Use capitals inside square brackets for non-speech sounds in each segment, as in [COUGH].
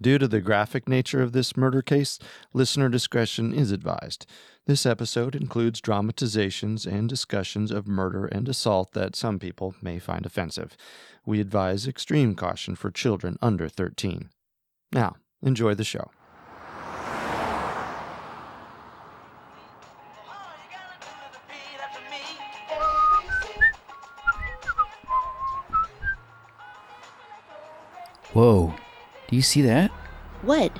Due to the graphic nature of this murder case, listener discretion is advised. This episode includes dramatizations and discussions of murder and assault that some people may find offensive. We advise extreme caution for children under 13. Now, enjoy the show. Whoa. Do you see that? What?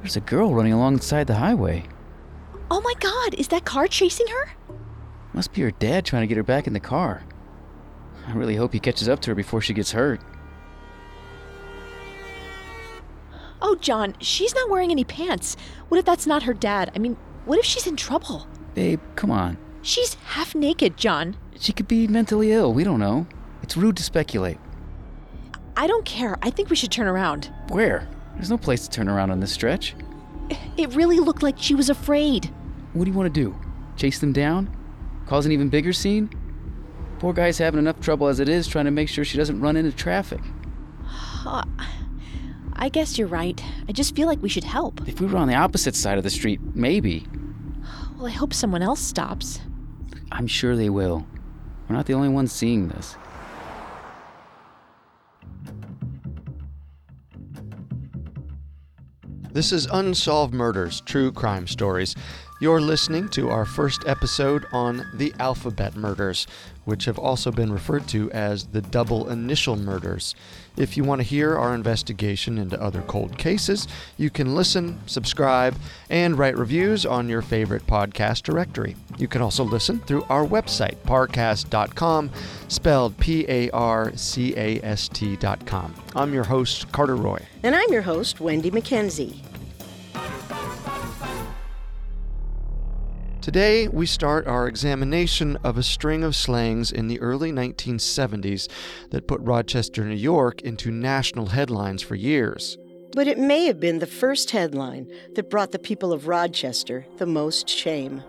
There's a girl running alongside the highway. Oh my god, is that car chasing her? Must be her dad trying to get her back in the car. I really hope he catches up to her before she gets hurt. Oh, John, she's not wearing any pants. What if that's not her dad? I mean, what if she's in trouble? Babe, come on. She's half naked, John. She could be mentally ill. We don't know. It's rude to speculate. I don't care. I think we should turn around. Where? There's no place to turn around on this stretch. It really looked like she was afraid. What do you want to do? Chase them down? Cause an even bigger scene? Poor guy's having enough trouble as it is trying to make sure she doesn't run into traffic. Uh, [SIGHS] I guess you're right. I just feel like we should help. If we were on the opposite side of the street, maybe. Well, I hope someone else stops. I'm sure they will. We're not the only ones seeing this. This is Unsolved Murders True Crime Stories. You're listening to our first episode on the Alphabet Murders, which have also been referred to as the Double Initial Murders. If you want to hear our investigation into other cold cases, you can listen, subscribe, and write reviews on your favorite podcast directory. You can also listen through our website, parcast.com, spelled P A R C A S T.com. I'm your host, Carter Roy. And I'm your host, Wenndy Mackenzie. Today, we start our examination of a string of slangs in the early 1970s that put Rochester, New York into national headlines for years. But it may have been the first headline that brought the people of Rochester the most shame.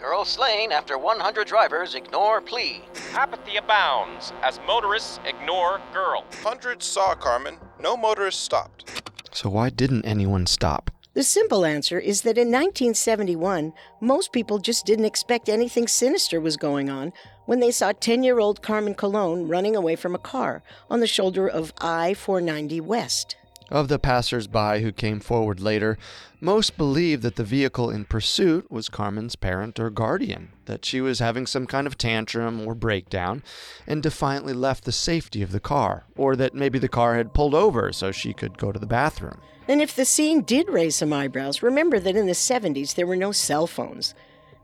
Girl slain after 100 drivers ignore plea. Apathy abounds as motorists ignore girl. Hundreds saw Carmen, no motorists stopped. So, why didn't anyone stop? The simple answer is that in 1971, most people just didn't expect anything sinister was going on when they saw 10 year old Carmen Colon running away from a car on the shoulder of I 490 West. Of the passers-by who came forward later, most believed that the vehicle in pursuit was Carmen's parent or guardian, that she was having some kind of tantrum or breakdown, and defiantly left the safety of the car, or that maybe the car had pulled over so she could go to the bathroom. And if the scene did raise some eyebrows, remember that in the 70s there were no cell phones.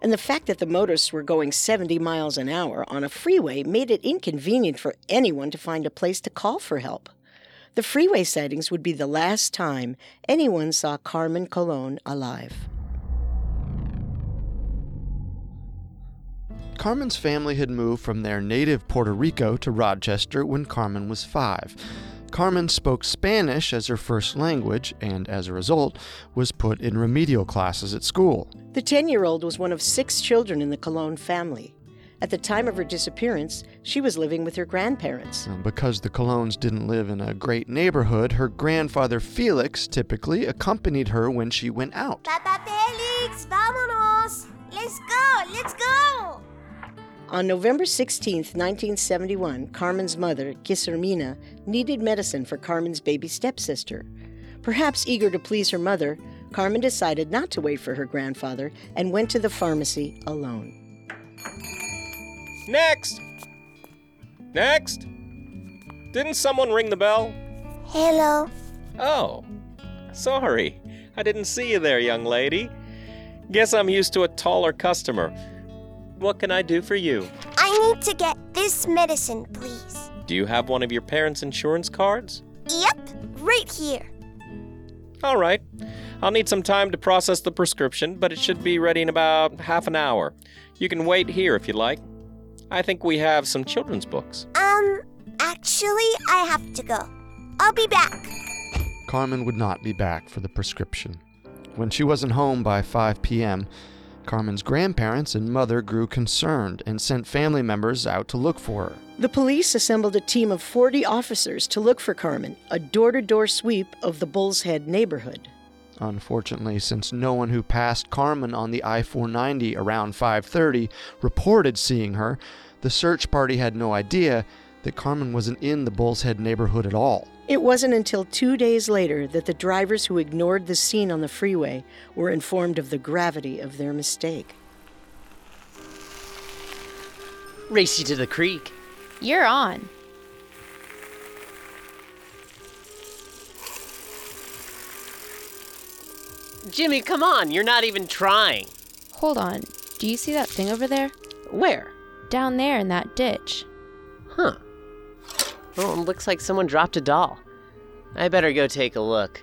And the fact that the motorists were going 70 miles an hour on a freeway made it inconvenient for anyone to find a place to call for help. The freeway sightings would be the last time anyone saw Carmen Colon alive. Carmen's family had moved from their native Puerto Rico to Rochester when Carmen was five. Carmen spoke Spanish as her first language and, as a result, was put in remedial classes at school. The 10 year old was one of six children in the Colon family. At the time of her disappearance, she was living with her grandparents. Because the Colons didn't live in a great neighborhood, her grandfather Felix typically accompanied her when she went out. Papa Felix, vámonos! Let's go, let's go! On November 16, 1971, Carmen's mother, Guillermina, needed medicine for Carmen's baby stepsister. Perhaps eager to please her mother, Carmen decided not to wait for her grandfather and went to the pharmacy alone. Next! Next! Didn't someone ring the bell? Hello. Oh, sorry. I didn't see you there, young lady. Guess I'm used to a taller customer. What can I do for you? I need to get this medicine, please. Do you have one of your parents' insurance cards? Yep, right here. All right. I'll need some time to process the prescription, but it should be ready in about half an hour. You can wait here if you like. I think we have some children's books. Um, actually, I have to go. I'll be back. Carmen would not be back for the prescription. When she wasn't home by 5 p.m., Carmen's grandparents and mother grew concerned and sent family members out to look for her. The police assembled a team of 40 officers to look for Carmen, a door to door sweep of the Bull's Head neighborhood. Unfortunately, since no one who passed Carmen on the I-490 around 5:30 reported seeing her, the search party had no idea that Carmen wasn't in the Bull's Head neighborhood at all. It wasn't until two days later that the drivers who ignored the scene on the freeway were informed of the gravity of their mistake. Race you to the creek. You're on. Jimmy, come on, you're not even trying. Hold on. Do you see that thing over there? Where? Down there in that ditch. Huh. It looks like someone dropped a doll. I better go take a look.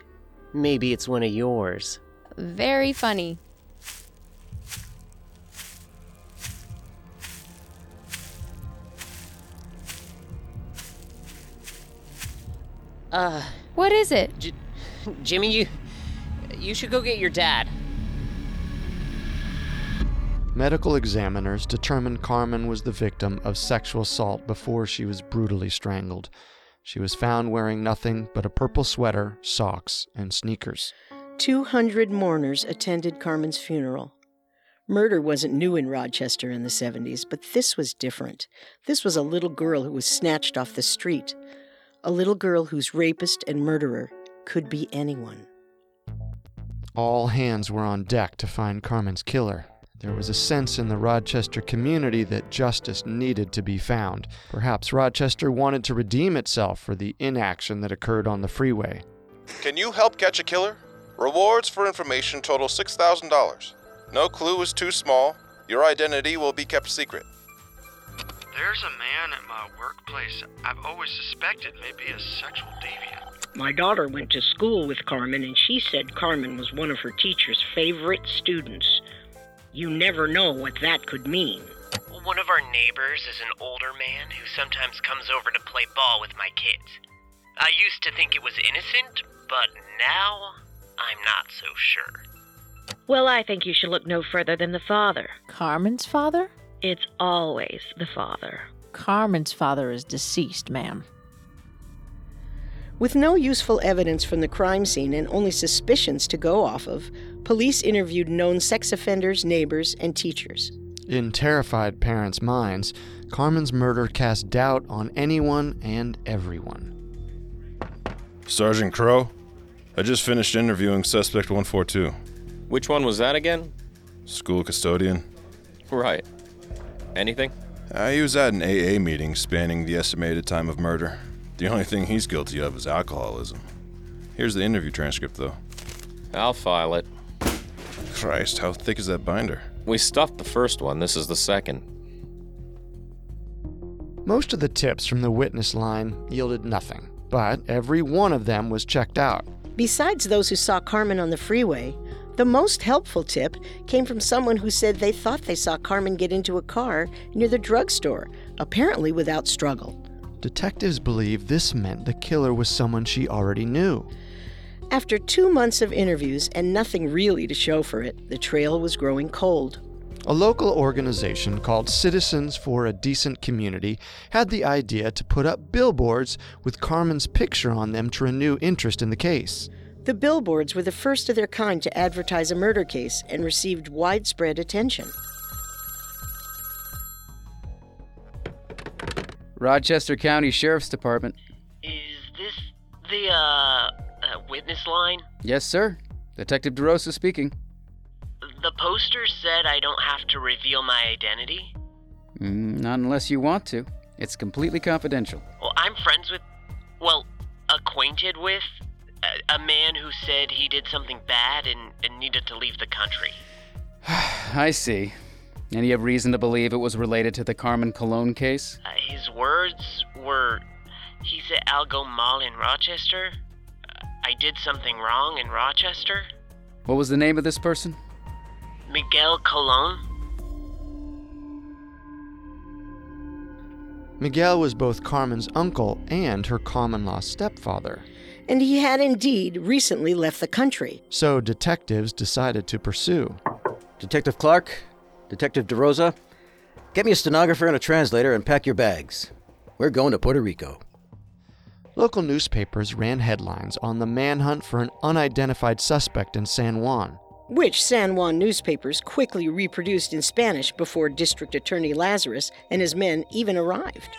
Maybe it's one of yours. Very funny. Uh, What is it? J- Jimmy, you you should go get your dad. Medical examiners determined Carmen was the victim of sexual assault before she was brutally strangled. She was found wearing nothing but a purple sweater, socks, and sneakers. 200 mourners attended Carmen's funeral. Murder wasn't new in Rochester in the 70s, but this was different. This was a little girl who was snatched off the street. A little girl whose rapist and murderer could be anyone. All hands were on deck to find Carmen's killer. There was a sense in the Rochester community that justice needed to be found. Perhaps Rochester wanted to redeem itself for the inaction that occurred on the freeway. Can you help catch a killer? Rewards for information total $6,000. No clue is too small. Your identity will be kept secret. There's a man at my workplace I've always suspected may be a sexual deviant. My daughter went to school with Carmen, and she said Carmen was one of her teacher's favorite students. You never know what that could mean. One of our neighbors is an older man who sometimes comes over to play ball with my kids. I used to think it was innocent, but now I'm not so sure. Well, I think you should look no further than the father. Carmen's father? It's always the father. Carmen's father is deceased, ma'am. With no useful evidence from the crime scene and only suspicions to go off of, police interviewed known sex offenders, neighbors, and teachers. In terrified parents' minds, Carmen's murder cast doubt on anyone and everyone. Sergeant Crow, I just finished interviewing suspect 142. Which one was that again? School custodian. Right. Anything? Uh, he was at an AA meeting spanning the estimated time of murder. The only thing he's guilty of is alcoholism. Here's the interview transcript, though. I'll file it. Christ, how thick is that binder? We stuffed the first one. This is the second. Most of the tips from the witness line yielded nothing, but every one of them was checked out. Besides those who saw Carmen on the freeway, the most helpful tip came from someone who said they thought they saw Carmen get into a car near the drugstore, apparently without struggle. Detectives believe this meant the killer was someone she already knew. After two months of interviews and nothing really to show for it, the trail was growing cold. A local organization called Citizens for a Decent Community had the idea to put up billboards with Carmen's picture on them to renew interest in the case. The billboards were the first of their kind to advertise a murder case and received widespread attention. Rochester County Sheriff's Department. Is this the, uh, uh witness line? Yes, sir. Detective DeRosa speaking. The poster said I don't have to reveal my identity. Mm, not unless you want to. It's completely confidential. Well, I'm friends with, well, acquainted with a, a man who said he did something bad and, and needed to leave the country. [SIGHS] I see. And you have reason to believe it was related to the Carmen Colon case? Uh, his words were, he said, I'll go mall in Rochester. Uh, I did something wrong in Rochester. What was the name of this person? Miguel Colon. Miguel was both Carmen's uncle and her common law stepfather. And he had indeed recently left the country. So detectives decided to pursue. Detective Clark, Detective DeRosa, get me a stenographer and a translator and pack your bags. We're going to Puerto Rico. Local newspapers ran headlines on the manhunt for an unidentified suspect in San Juan. Which San Juan newspapers quickly reproduced in Spanish before District Attorney Lazarus and his men even arrived.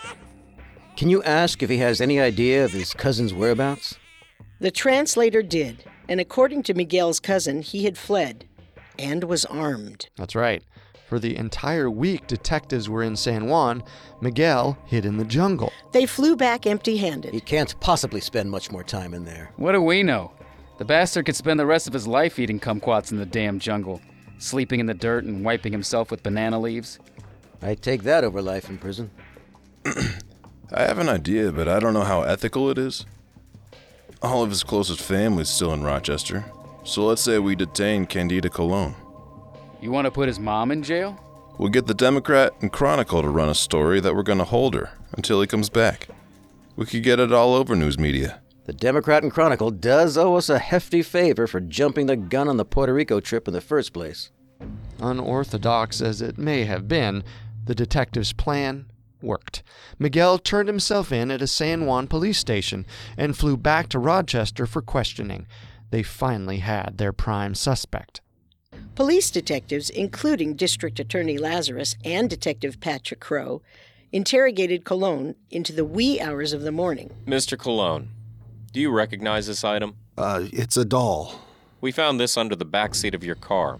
Can you ask if he has any idea of his cousin's whereabouts? The translator did, and according to Miguel's cousin, he had fled and was armed. That's right. For the entire week detectives were in San Juan, Miguel hid in the jungle. They flew back empty handed. He can't possibly spend much more time in there. What do we know? The bastard could spend the rest of his life eating kumquats in the damn jungle, sleeping in the dirt and wiping himself with banana leaves. I'd take that over life in prison. [CLEARS THROAT] I have an idea, but I don't know how ethical it is. All of his closest family's still in Rochester, so let's say we detain Candida Colon. You want to put his mom in jail? We'll get the Democrat and Chronicle to run a story that we're going to hold her until he comes back. We could get it all over news media. The Democrat and Chronicle does owe us a hefty favor for jumping the gun on the Puerto Rico trip in the first place. Unorthodox as it may have been, the detective's plan worked. Miguel turned himself in at a San Juan police station and flew back to Rochester for questioning. They finally had their prime suspect. Police detectives, including District Attorney Lazarus and Detective Patrick Crow, interrogated Colon into the wee hours of the morning. Mr. Colon, do you recognize this item? Uh, it's a doll. We found this under the back seat of your car.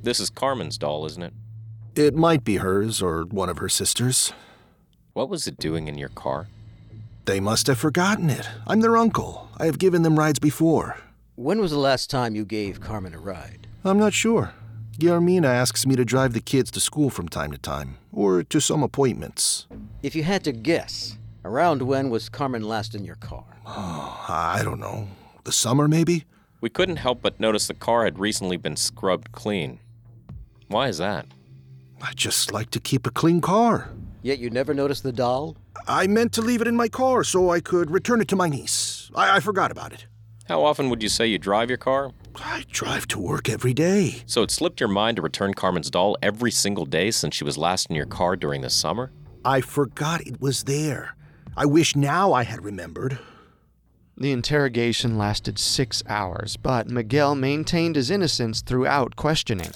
This is Carmen's doll, isn't it? It might be hers or one of her sisters. What was it doing in your car? They must have forgotten it. I'm their uncle. I have given them rides before. When was the last time you gave Carmen a ride? I'm not sure. Guillermina asks me to drive the kids to school from time to time, or to some appointments. If you had to guess, around when was Carmen last in your car? Oh, [SIGHS] I don't know. The summer, maybe? We couldn't help but notice the car had recently been scrubbed clean. Why is that? I just like to keep a clean car. Yet you never noticed the doll? I meant to leave it in my car so I could return it to my niece. I, I forgot about it. How often would you say you drive your car? I drive to work every day. So it slipped your mind to return Carmen's doll every single day since she was last in your car during the summer? I forgot it was there. I wish now I had remembered. The interrogation lasted six hours, but Miguel maintained his innocence throughout questioning.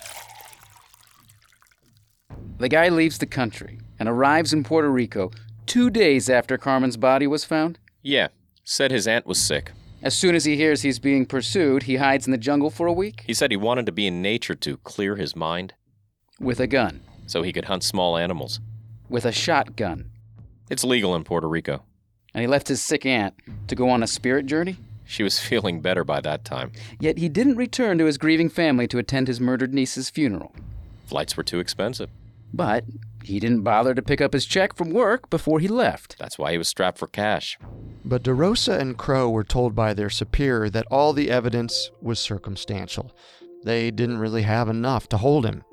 The guy leaves the country and arrives in Puerto Rico two days after Carmen's body was found? Yeah, said his aunt was sick. As soon as he hears he's being pursued, he hides in the jungle for a week? He said he wanted to be in nature to clear his mind. With a gun? So he could hunt small animals. With a shotgun? It's legal in Puerto Rico. And he left his sick aunt to go on a spirit journey? She was [LAUGHS] feeling better by that time. Yet he didn't return to his grieving family to attend his murdered niece's funeral. Flights were too expensive. But he didn't bother to pick up his check from work before he left. That's why he was strapped for cash. But DeRosa and Crow were told by their superior that all the evidence was circumstantial. They didn't really have enough to hold him.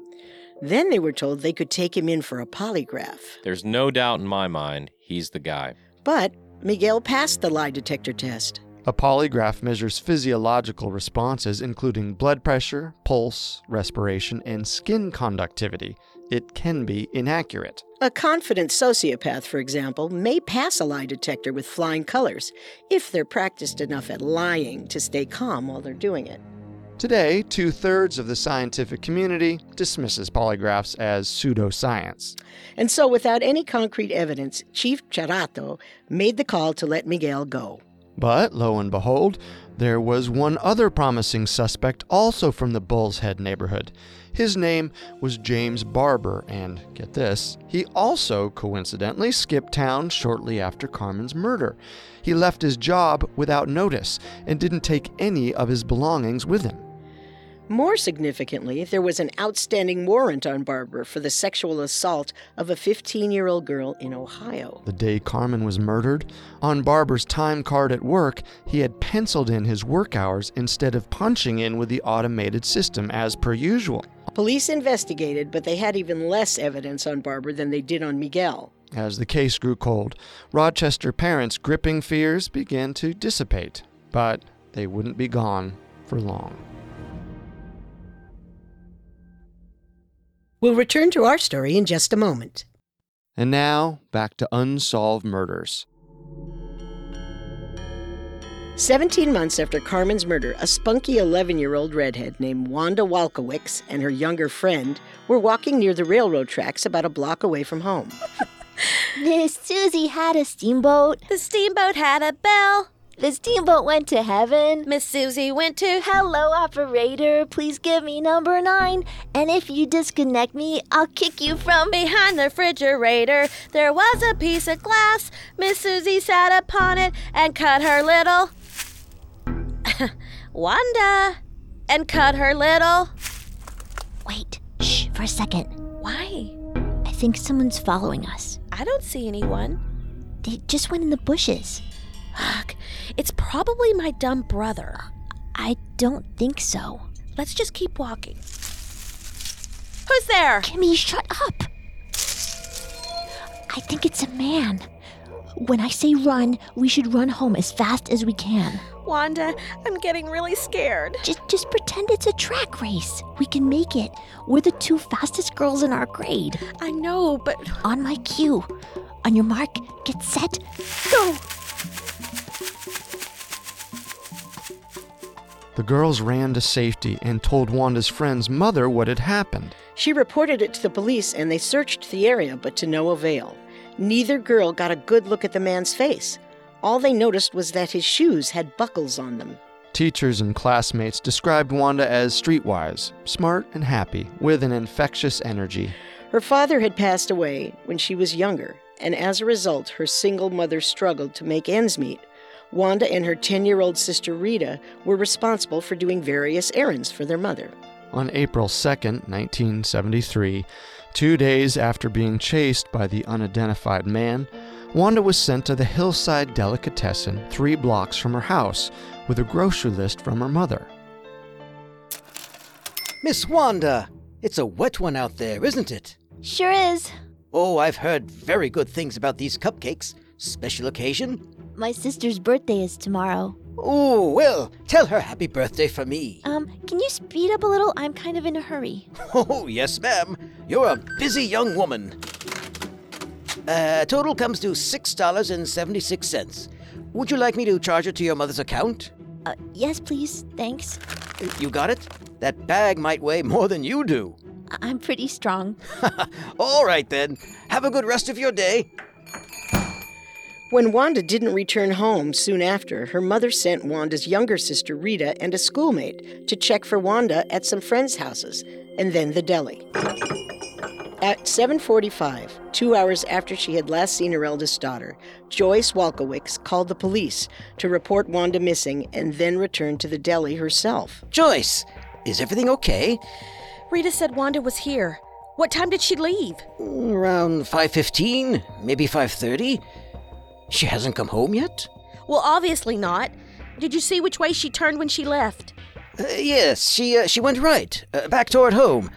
Then they were told they could take him in for a polygraph. There's no doubt in my mind he's the guy. But Miguel passed the lie detector test. A polygraph measures physiological responses, including blood pressure, pulse, respiration, and skin conductivity. It can be inaccurate. A confident sociopath, for example, may pass a lie detector with flying colors if they're practiced enough at lying to stay calm while they're doing it. Today, two thirds of the scientific community dismisses polygraphs as pseudoscience. And so, without any concrete evidence, Chief Charato made the call to let Miguel go. But lo and behold, there was one other promising suspect also from the Bull's Head neighborhood. His name was James Barber, and get this, he also coincidentally skipped town shortly after Carmen's murder. He left his job without notice and didn't take any of his belongings with him. More significantly, there was an outstanding warrant on Barber for the sexual assault of a 15 year old girl in Ohio. The day Carmen was murdered, on Barber's time card at work, he had penciled in his work hours instead of punching in with the automated system as per usual. Police investigated, but they had even less evidence on Barber than they did on Miguel. As the case grew cold, Rochester parents' gripping fears began to dissipate, but they wouldn't be gone for long. We'll return to our story in just a moment. And now, back to Unsolved Murders. 17 months after Carmen's murder, a spunky 11 year old redhead named Wanda Walkowicz and her younger friend were walking near the railroad tracks about a block away from home. [LAUGHS] Miss Susie had a steamboat. The steamboat had a bell. The steamboat went to heaven. Miss Susie went to. Hello, operator. Please give me number nine. And if you disconnect me, I'll kick you from behind the refrigerator. There was a piece of glass. Miss Susie sat upon it and cut her little. [LAUGHS] Wanda. And cut her little. Wait, shh, for a second. Why? I think someone's following us. I don't see anyone. They just went in the bushes. Ugh, it's probably my dumb brother. I don't think so. Let's just keep walking. Who's there? Kimmy, shut up. I think it's a man. When I say run, we should run home as fast as we can. Wanda, I'm getting really scared. Just just pretend it's a track race. We can make it. We're the two fastest girls in our grade. I know, but on my cue. On your mark, get set, go. The girls ran to safety and told Wanda's friend's mother what had happened. She reported it to the police and they searched the area, but to no avail. Neither girl got a good look at the man's face. All they noticed was that his shoes had buckles on them. Teachers and classmates described Wanda as streetwise, smart and happy, with an infectious energy. Her father had passed away when she was younger, and as a result, her single mother struggled to make ends meet. Wanda and her 10 year old sister Rita were responsible for doing various errands for their mother. On April 2, 1973, two days after being chased by the unidentified man, Wanda was sent to the Hillside Delicatessen three blocks from her house with a grocery list from her mother. Miss Wanda, it's a wet one out there, isn't it? Sure is. Oh, I've heard very good things about these cupcakes. Special occasion? My sister's birthday is tomorrow. Oh, well, tell her happy birthday for me. Um, can you speed up a little? I'm kind of in a hurry. [LAUGHS] Oh, yes, ma'am. You're a busy young woman. Uh, total comes to $6.76. Would you like me to charge it to your mother's account? Uh, yes, please. Thanks. You got it? That bag might weigh more than you do. I'm pretty strong. [LAUGHS] All right, then. Have a good rest of your day. When Wanda didn't return home soon after, her mother sent Wanda's younger sister Rita and a schoolmate to check for Wanda at some friends' houses and then the deli. At 7:45, 2 hours after she had last seen her eldest daughter, Joyce Walkowicz called the police to report Wanda missing and then returned to the deli herself. Joyce, is everything okay? Rita said Wanda was here. What time did she leave? Mm, around 5:15, maybe 5:30. She hasn't come home yet? Well, obviously not. Did you see which way she turned when she left? Uh, yes, she uh, she went right, uh, back toward home.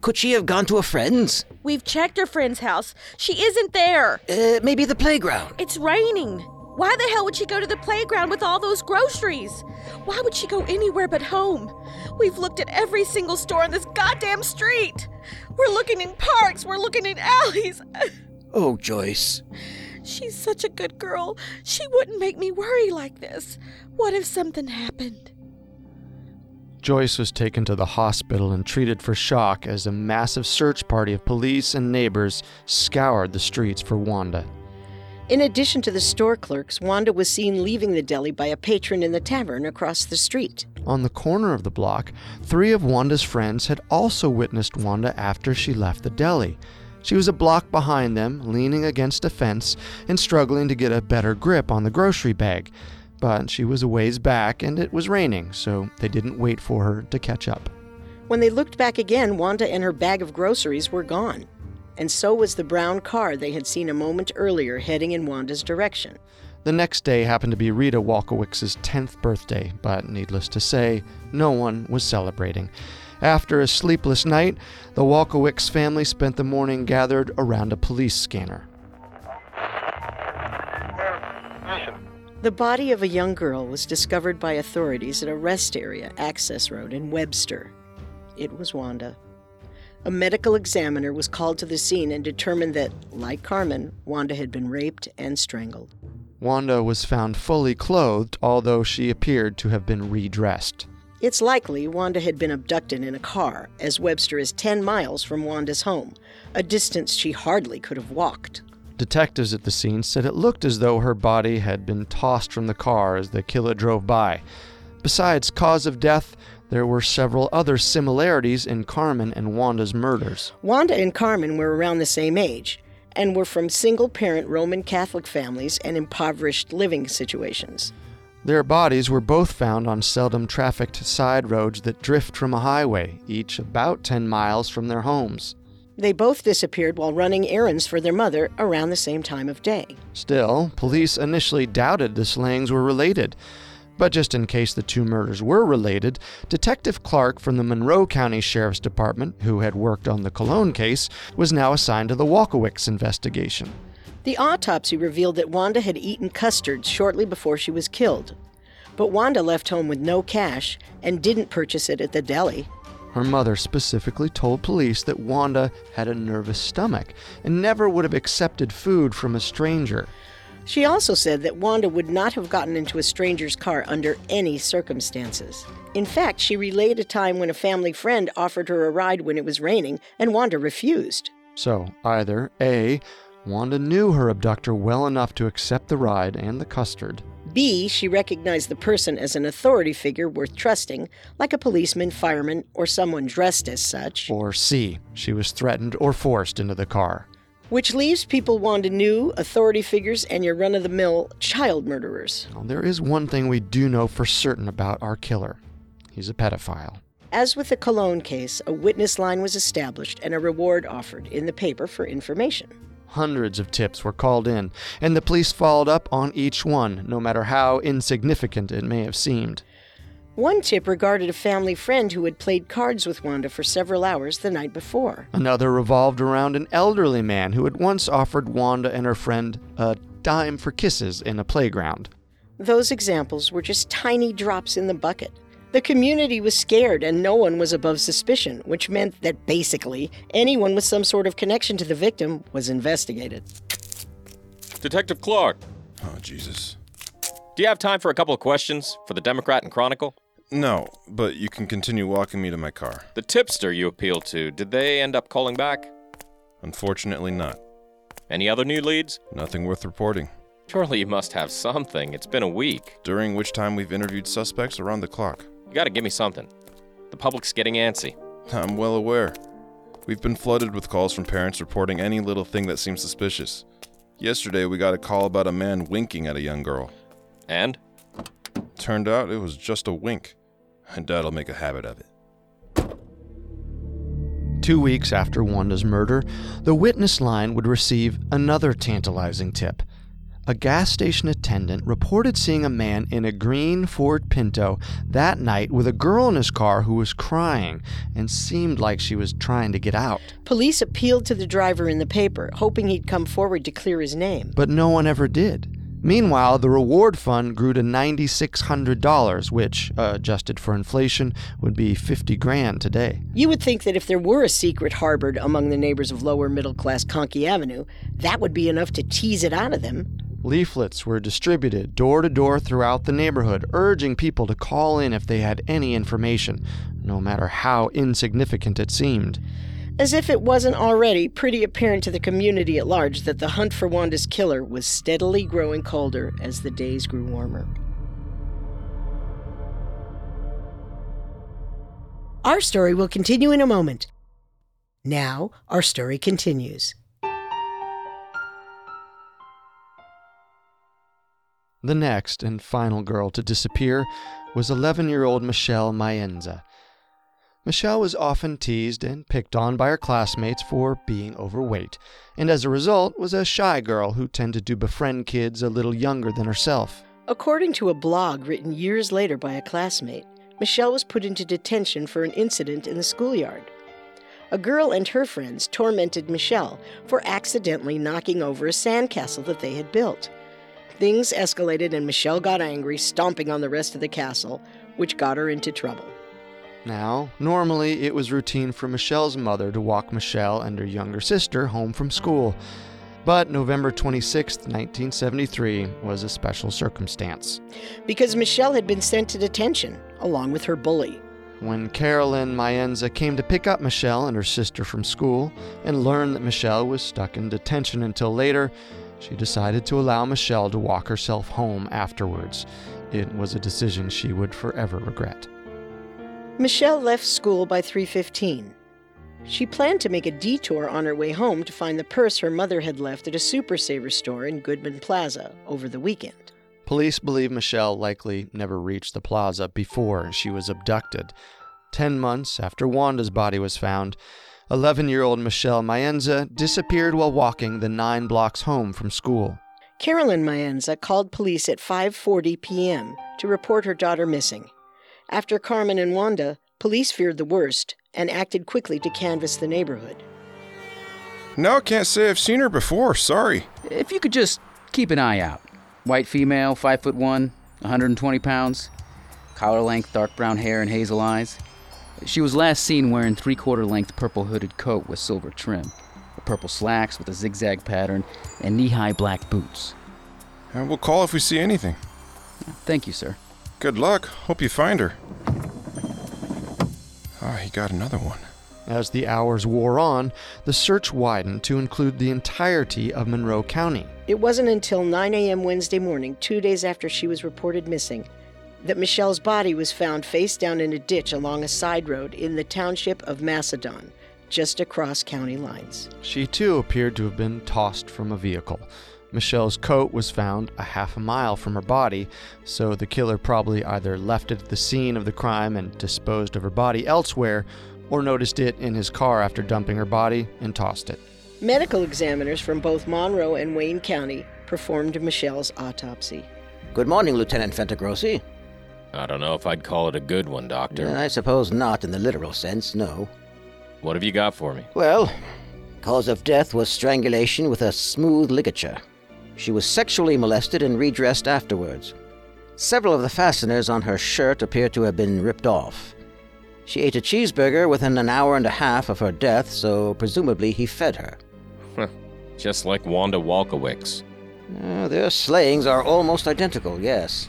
Could she have gone to a friend's? We've checked her friend's house. She isn't there. Uh, maybe the playground. It's raining. Why the hell would she go to the playground with all those groceries? Why would she go anywhere but home? We've looked at every single store on this goddamn street. We're looking in parks, we're looking in alleys. [LAUGHS] Oh, Joyce. She's such a good girl. She wouldn't make me worry like this. What if something happened? Joyce was taken to the hospital and treated for shock as a massive search party of police and neighbors scoured the streets for Wanda. In addition to the store clerks, Wanda was seen leaving the deli by a patron in the tavern across the street. On the corner of the block, three of Wanda's friends had also witnessed Wanda after she left the deli. She was a block behind them, leaning against a fence and struggling to get a better grip on the grocery bag. But she was a ways back and it was raining, so they didn't wait for her to catch up. When they looked back again, Wanda and her bag of groceries were gone. And so was the brown car they had seen a moment earlier heading in Wanda's direction. The next day happened to be Rita Walkowicz's 10th birthday, but needless to say, no one was celebrating. After a sleepless night, the Walkowicz family spent the morning gathered around a police scanner. The body of a young girl was discovered by authorities at a rest area, Access Road in Webster. It was Wanda. A medical examiner was called to the scene and determined that, like Carmen, Wanda had been raped and strangled. Wanda was found fully clothed, although she appeared to have been redressed. It's likely Wanda had been abducted in a car, as Webster is 10 miles from Wanda's home, a distance she hardly could have walked. Detectives at the scene said it looked as though her body had been tossed from the car as the killer drove by. Besides cause of death, there were several other similarities in Carmen and Wanda's murders. Wanda and Carmen were around the same age and were from single parent Roman Catholic families and impoverished living situations. Their bodies were both found on seldom trafficked side roads that drift from a highway, each about 10 miles from their homes. They both disappeared while running errands for their mother around the same time of day. Still, police initially doubted the slayings were related. But just in case the two murders were related, Detective Clark from the Monroe County Sheriff's Department, who had worked on the Colon case, was now assigned to the Walkowicz investigation. The autopsy revealed that Wanda had eaten custards shortly before she was killed. But Wanda left home with no cash and didn't purchase it at the deli. Her mother specifically told police that Wanda had a nervous stomach and never would have accepted food from a stranger. She also said that Wanda would not have gotten into a stranger's car under any circumstances. In fact, she relayed a time when a family friend offered her a ride when it was raining and Wanda refused. So, either A. Wanda knew her abductor well enough to accept the ride and the custard. B. She recognized the person as an authority figure worth trusting, like a policeman, fireman, or someone dressed as such. Or C. She was threatened or forced into the car. Which leaves people Wanda knew, authority figures, and your run of the mill child murderers. Well, there is one thing we do know for certain about our killer he's a pedophile. As with the Colon case, a witness line was established and a reward offered in the paper for information. Hundreds of tips were called in, and the police followed up on each one, no matter how insignificant it may have seemed. One tip regarded a family friend who had played cards with Wanda for several hours the night before. Another revolved around an elderly man who had once offered Wanda and her friend a dime for kisses in a playground. Those examples were just tiny drops in the bucket. The community was scared and no one was above suspicion, which meant that basically anyone with some sort of connection to the victim was investigated. Detective Clark. Oh, Jesus. Do you have time for a couple of questions for the Democrat and Chronicle? No, but you can continue walking me to my car. The tipster you appealed to, did they end up calling back? Unfortunately, not. Any other new leads? Nothing worth reporting. Surely you must have something. It's been a week. During which time we've interviewed suspects around the clock. You gotta give me something. The public's getting antsy. I'm well aware. We've been flooded with calls from parents reporting any little thing that seems suspicious. Yesterday, we got a call about a man winking at a young girl. And? Turned out it was just a wink. And Dad'll make a habit of it. Two weeks after Wanda's murder, the witness line would receive another tantalizing tip. A gas station attendant reported seeing a man in a green Ford Pinto that night with a girl in his car who was crying and seemed like she was trying to get out. Police appealed to the driver in the paper, hoping he'd come forward to clear his name. But no one ever did. Meanwhile, the reward fund grew to $9,600, which, uh, adjusted for inflation, would be 50 grand today. You would think that if there were a secret harbored among the neighbors of lower middle class Conkey Avenue, that would be enough to tease it out of them. Leaflets were distributed door to door throughout the neighborhood, urging people to call in if they had any information, no matter how insignificant it seemed. As if it wasn't already pretty apparent to the community at large that the hunt for Wanda's killer was steadily growing colder as the days grew warmer. Our story will continue in a moment. Now, our story continues. The next and final girl to disappear was 11 year old Michelle Maenza. Michelle was often teased and picked on by her classmates for being overweight, and as a result was a shy girl who tended to befriend kids a little younger than herself. According to a blog written years later by a classmate, Michelle was put into detention for an incident in the schoolyard. A girl and her friends tormented Michelle for accidentally knocking over a sandcastle that they had built. Things escalated and Michelle got angry, stomping on the rest of the castle, which got her into trouble. Now, normally it was routine for Michelle's mother to walk Michelle and her younger sister home from school. But November 26, 1973 was a special circumstance. Because Michelle had been sent to detention, along with her bully. When Carolyn Maenza came to pick up Michelle and her sister from school and learned that Michelle was stuck in detention until later, she decided to allow Michelle to walk herself home afterwards. It was a decision she would forever regret. Michelle left school by 3:15. She planned to make a detour on her way home to find the purse her mother had left at a Super Saver store in Goodman Plaza over the weekend. Police believe Michelle likely never reached the plaza before she was abducted. Ten months after Wanda's body was found, 11 year old Michelle Maenza disappeared while walking the nine blocks home from school. Carolyn Maenza called police at 5:40 p.m. to report her daughter missing. After Carmen and Wanda, police feared the worst and acted quickly to canvass the neighborhood. No, I can't say I've seen her before. Sorry. If you could just keep an eye out. White female, 5 foot 1, 120 pounds, collar length, dark brown hair, and hazel eyes. She was last seen wearing three quarter length purple hooded coat with silver trim, purple slacks with a zigzag pattern, and knee high black boots. And we'll call if we see anything. Thank you, sir. Good luck. Hope you find her. Oh, he got another one. As the hours wore on, the search widened to include the entirety of Monroe County. It wasn't until 9 a.m. Wednesday morning, two days after she was reported missing, that Michelle's body was found face down in a ditch along a side road in the township of Macedon, just across county lines. She too appeared to have been tossed from a vehicle. Michelle's coat was found a half a mile from her body, so the killer probably either left it at the scene of the crime and disposed of her body elsewhere, or noticed it in his car after dumping her body and tossed it. Medical examiners from both Monroe and Wayne County performed Michelle's autopsy. Good morning, Lieutenant Fentagrossi. I don't know if I'd call it a good one, Doctor. I suppose not in the literal sense, no. What have you got for me? Well, cause of death was strangulation with a smooth ligature. She was sexually molested and redressed afterwards. Several of the fasteners on her shirt appear to have been ripped off. She ate a cheeseburger within an hour and a half of her death, so presumably he fed her. Just like Wanda Walkowicz. Uh, their slayings are almost identical, yes.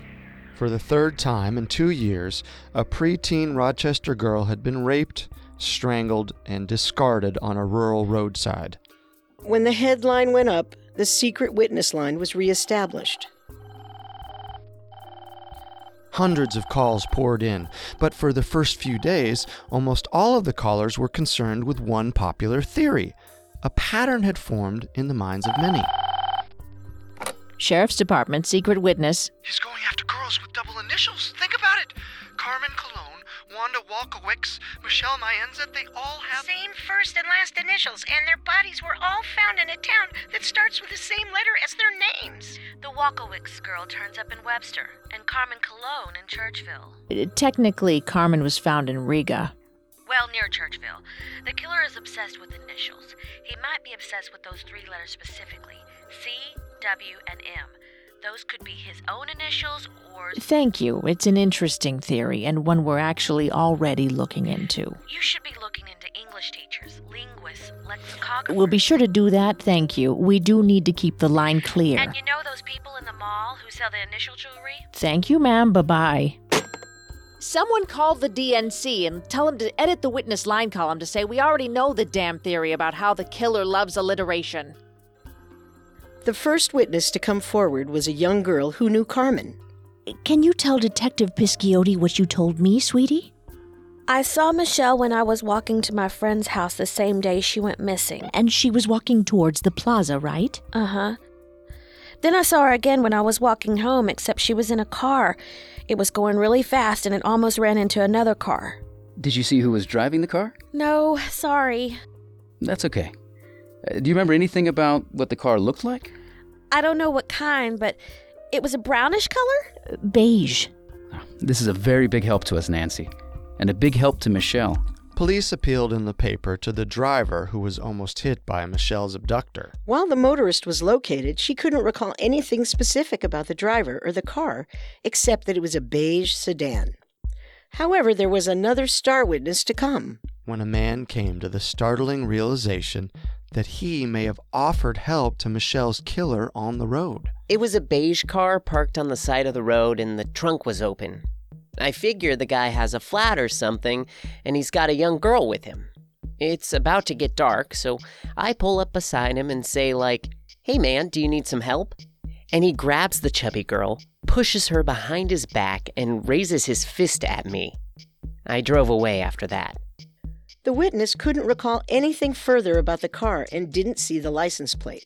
For the third time in two years, a preteen Rochester girl had been raped, strangled, and discarded on a rural roadside. When the headline went up, the secret witness line was reestablished. Hundreds of calls poured in, but for the first few days, almost all of the callers were concerned with one popular theory. A pattern had formed in the minds of many. Sheriff's Department, secret witness. He's going after girls with double initials. Think about it. Carmen Colon, Wanda Walkowicz, Michelle Maenza, they all have. Same first and last initials, and their bodies were all found in a town that starts with the same letter as their names. The Walkowicz girl turns up in Webster, and Carmen Colon in Churchville. Uh, Technically, Carmen was found in Riga. Well, near Churchville. The killer is obsessed with initials. He might be obsessed with those three letters specifically C, W, and M. Those could be his own initials or. Thank you. It's an interesting theory, and one we're actually already looking into. You should be looking into English teachers, linguists, lexicographers. We'll be sure to do that, thank you. We do need to keep the line clear. And you know those people in the mall who sell the initial jewelry? Thank you, ma'am. Bye bye. Someone call the DNC and tell them to edit the witness line column to say we already know the damn theory about how the killer loves alliteration. The first witness to come forward was a young girl who knew Carmen. Can you tell Detective Pisciotti what you told me, sweetie? I saw Michelle when I was walking to my friend's house the same day she went missing. And she was walking towards the plaza, right? Uh huh. Then I saw her again when I was walking home, except she was in a car. It was going really fast and it almost ran into another car. Did you see who was driving the car? No, sorry. That's okay. Do you remember anything about what the car looked like? I don't know what kind, but it was a brownish color? Beige. This is a very big help to us, Nancy, and a big help to Michelle. Police appealed in the paper to the driver who was almost hit by Michelle's abductor. While the motorist was located, she couldn't recall anything specific about the driver or the car, except that it was a beige sedan. However, there was another star witness to come. When a man came to the startling realization that he may have offered help to Michelle's killer on the road. It was a beige car parked on the side of the road and the trunk was open. I figure the guy has a flat or something and he's got a young girl with him. It's about to get dark, so I pull up beside him and say, like, hey man, do you need some help? And he grabs the chubby girl, pushes her behind his back, and raises his fist at me. I drove away after that. The witness couldn't recall anything further about the car and didn't see the license plate.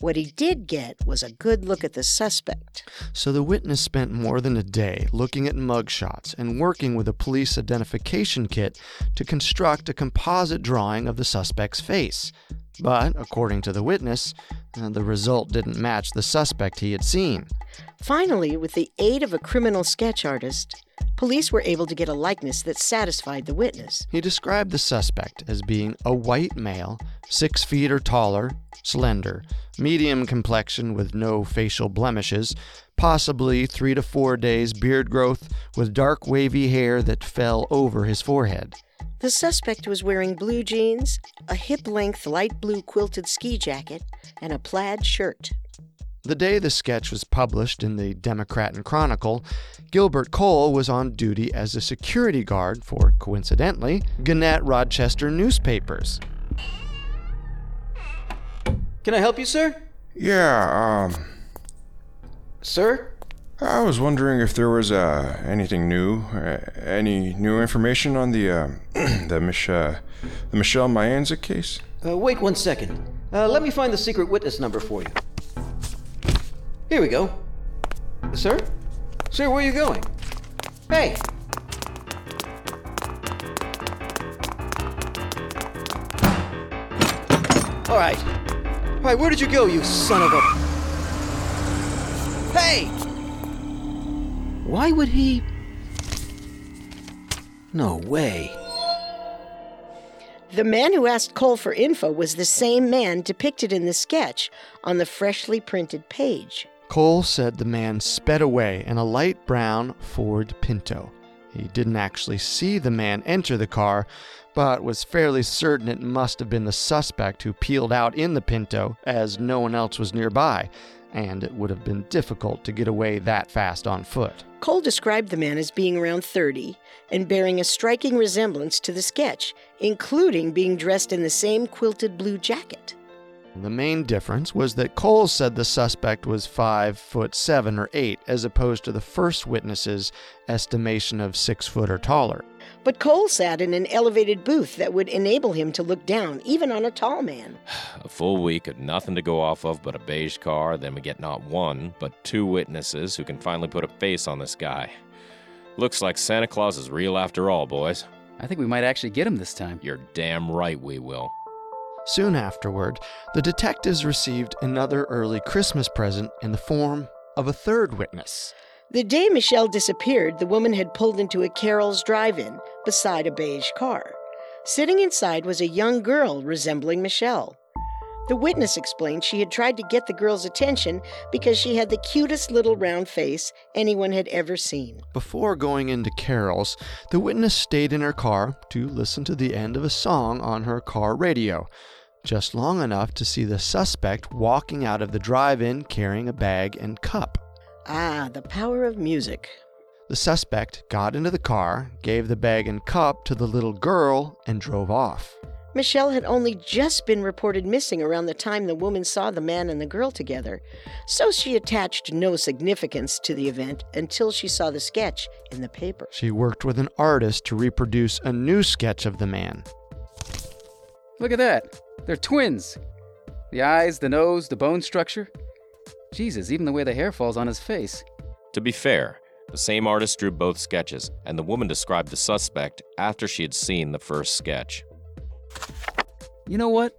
What he did get was a good look at the suspect. So the witness spent more than a day looking at mugshots and working with a police identification kit to construct a composite drawing of the suspect's face. But, according to the witness, uh, the result didn't match the suspect he had seen. Finally, with the aid of a criminal sketch artist, police were able to get a likeness that satisfied the witness. He described the suspect as being a white male, six feet or taller, slender, medium complexion with no facial blemishes, possibly three to four days beard growth, with dark wavy hair that fell over his forehead. The suspect was wearing blue jeans, a hip length light blue quilted ski jacket, and a plaid shirt. The day the sketch was published in the Democrat and Chronicle, Gilbert Cole was on duty as a security guard for, coincidentally, Gannett Rochester newspapers. Can I help you, sir? Yeah, um. Sir? I was wondering if there was uh, anything new, uh, any new information on the uh, [CLEARS THROAT] the, Mich- uh, the Michelle Maenza case. Uh, wait one second. Uh, let me find the secret witness number for you. Here we go. Sir? Sir, where are you going? Hey! All right. All right, where did you go, you son of a. Hey! Why would he. No way. The man who asked Cole for info was the same man depicted in the sketch on the freshly printed page. Cole said the man sped away in a light brown Ford Pinto. He didn't actually see the man enter the car, but was fairly certain it must have been the suspect who peeled out in the Pinto, as no one else was nearby, and it would have been difficult to get away that fast on foot. Cole described the man as being around 30 and bearing a striking resemblance to the sketch, including being dressed in the same quilted blue jacket. The main difference was that Cole said the suspect was five foot seven or eight, as opposed to the first witness's estimation of six foot or taller. But Cole sat in an elevated booth that would enable him to look down, even on a tall man. [SIGHS] A full week of nothing to go off of but a beige car, then we get not one, but two witnesses who can finally put a face on this guy. Looks like Santa Claus is real after all, boys. I think we might actually get him this time. You're damn right we will. Soon afterward, the detectives received another early Christmas present in the form of a third witness. The day Michelle disappeared, the woman had pulled into a Carroll's drive in beside a beige car. Sitting inside was a young girl resembling Michelle. The witness explained she had tried to get the girl's attention because she had the cutest little round face anyone had ever seen. Before going into Carroll's, the witness stayed in her car to listen to the end of a song on her car radio, just long enough to see the suspect walking out of the drive in carrying a bag and cup. Ah, the power of music. The suspect got into the car, gave the bag and cup to the little girl, and drove off. Michelle had only just been reported missing around the time the woman saw the man and the girl together, so she attached no significance to the event until she saw the sketch in the paper. She worked with an artist to reproduce a new sketch of the man. Look at that. They're twins. The eyes, the nose, the bone structure. Jesus, even the way the hair falls on his face. To be fair, the same artist drew both sketches, and the woman described the suspect after she had seen the first sketch. You know what?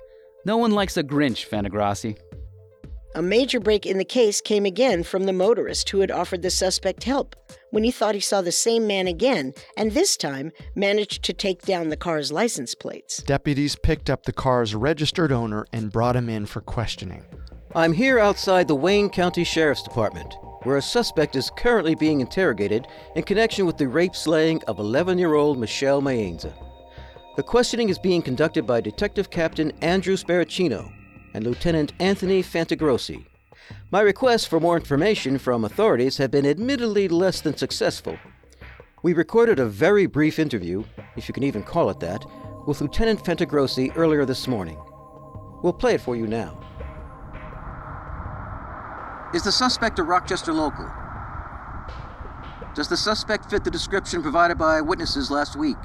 No one likes a Grinch, Fantagrossi. A major break in the case came again from the motorist who had offered the suspect help when he thought he saw the same man again, and this time managed to take down the car's license plates. Deputies picked up the car's registered owner and brought him in for questioning. I'm here outside the Wayne County Sheriff's Department. where a suspect is currently being interrogated in connection with the rape slaying of 11 year old Michelle Maenza. The questioning is being conducted by Detective Captain Andrew Sparacino and Lieutenant Anthony Fantagrossi. My requests for more information from authorities have been admittedly less than successful. We recorded a very brief interview, if you can even call it that, with Lieutenant Fantagrossi earlier this morning. We'll play it for you now. Is the suspect a Rochester local? Does the suspect fit the description provided by witnesses last week?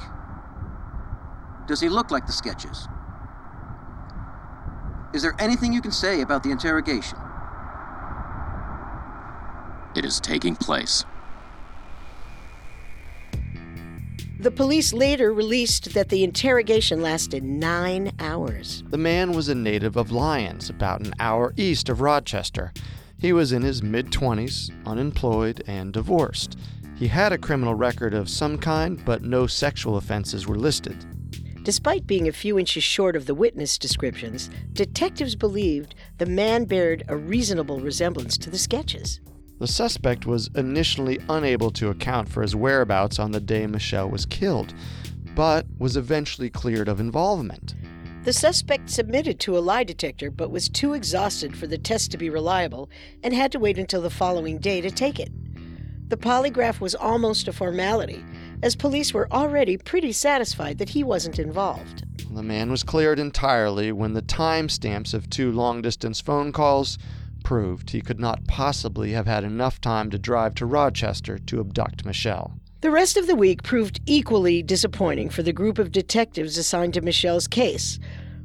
Does he look like the sketches? Is there anything you can say about the interrogation? It is taking place. The police later released that the interrogation lasted nine hours. The man was a native of Lyons, about an hour east of Rochester. He was in his mid 20s, unemployed, and divorced. He had a criminal record of some kind, but no sexual offenses were listed. Despite being a few inches short of the witness descriptions, detectives believed the man bared a reasonable resemblance to the sketches. The suspect was initially unable to account for his whereabouts on the day Michelle was killed, but was eventually cleared of involvement. The suspect submitted to a lie detector but was too exhausted for the test to be reliable and had to wait until the following day to take it. The polygraph was almost a formality, as police were already pretty satisfied that he wasn't involved. The man was cleared entirely when the timestamps of two long distance phone calls proved he could not possibly have had enough time to drive to Rochester to abduct Michelle. The rest of the week proved equally disappointing for the group of detectives assigned to Michelle's case,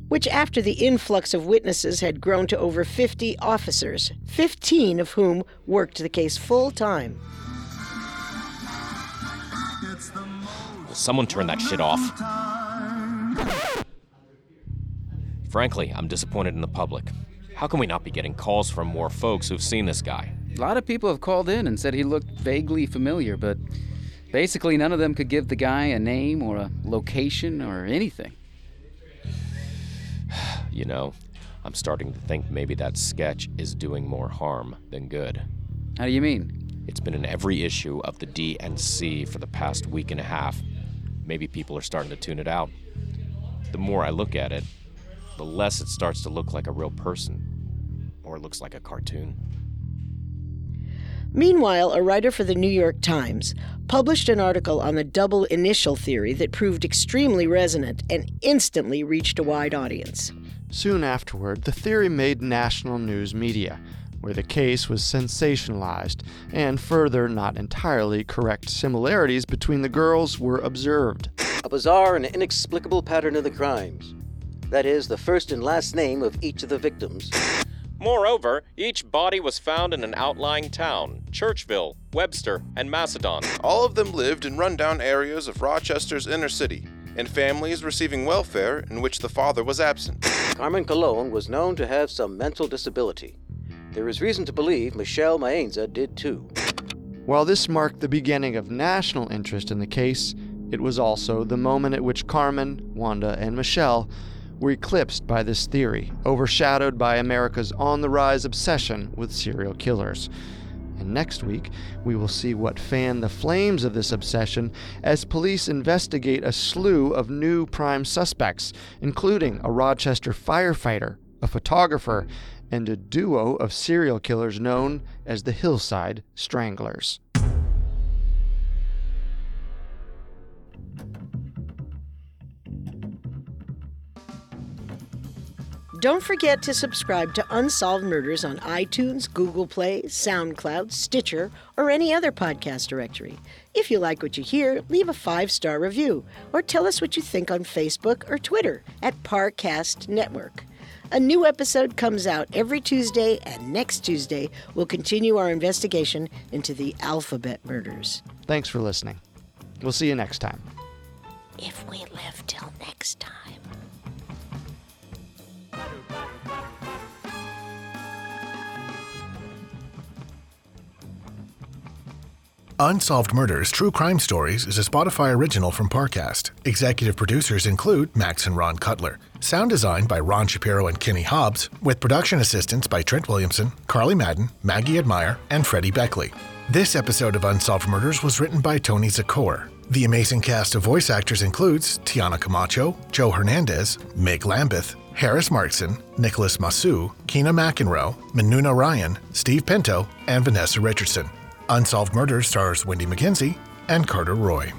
which, after the influx of witnesses, had grown to over 50 officers, 15 of whom worked the case full time. Someone turn that shit off? Frankly, I'm disappointed in the public. How can we not be getting calls from more folks who've seen this guy? A lot of people have called in and said he looked vaguely familiar, but basically none of them could give the guy a name or a location or anything. [SIGHS] You know, I'm starting to think maybe that sketch is doing more harm than good. How do you mean? It's been in every issue of the DNC for the past week and a half. Maybe people are starting to tune it out. The more I look at it, the less it starts to look like a real person. Or it looks like a cartoon. Meanwhile, a writer for the New York Times published an article on the double initial theory that proved extremely resonant and instantly reached a wide audience. Soon afterward, the theory made national news media, where the case was sensationalized, and further, not entirely correct similarities between the girls were observed. A bizarre and inexplicable pattern of the crimes. That is, the first and last name of each of the victims. Moreover, each body was found in an outlying town Churchville, Webster, and Macedon. All of them lived in rundown areas of Rochester's inner city, in families receiving welfare in which the father was absent. Carmen Colon was known to have some mental disability. There is reason to believe Michelle Maenza did too. While this marked the beginning of national interest in the case, it was also the moment at which Carmen, Wanda, and Michelle were eclipsed by this theory, overshadowed by America's on the rise obsession with serial killers. And next week, we will see what fanned the flames of this obsession as police investigate a slew of new prime suspects, including a Rochester firefighter, a photographer, and a duo of serial killers known as the Hillside Stranglers. Don't forget to subscribe to Unsolved Murders on iTunes, Google Play, SoundCloud, Stitcher, or any other podcast directory. If you like what you hear, leave a five star review or tell us what you think on Facebook or Twitter at Parcast Network. A new episode comes out every Tuesday, and next Tuesday we'll continue our investigation into the alphabet murders. Thanks for listening. We'll see you next time. If we live till next time. Unsolved Murders True Crime Stories is a Spotify original from Parcast. Executive producers include Max and Ron Cutler. Sound design by Ron Shapiro and Kenny Hobbs, with production assistance by Trent Williamson, Carly Madden, Maggie Admire, and Freddie Beckley. This episode of Unsolved Murders was written by Tony Zakor. The amazing cast of voice actors includes Tiana Camacho, Joe Hernandez, Meg Lambeth, Harris Markson, Nicholas Masu, Keena McEnroe, Minuna Ryan, Steve Pinto, and Vanessa Richardson. Unsolved Murders stars Wenndy Mackenzie and Carter Roy.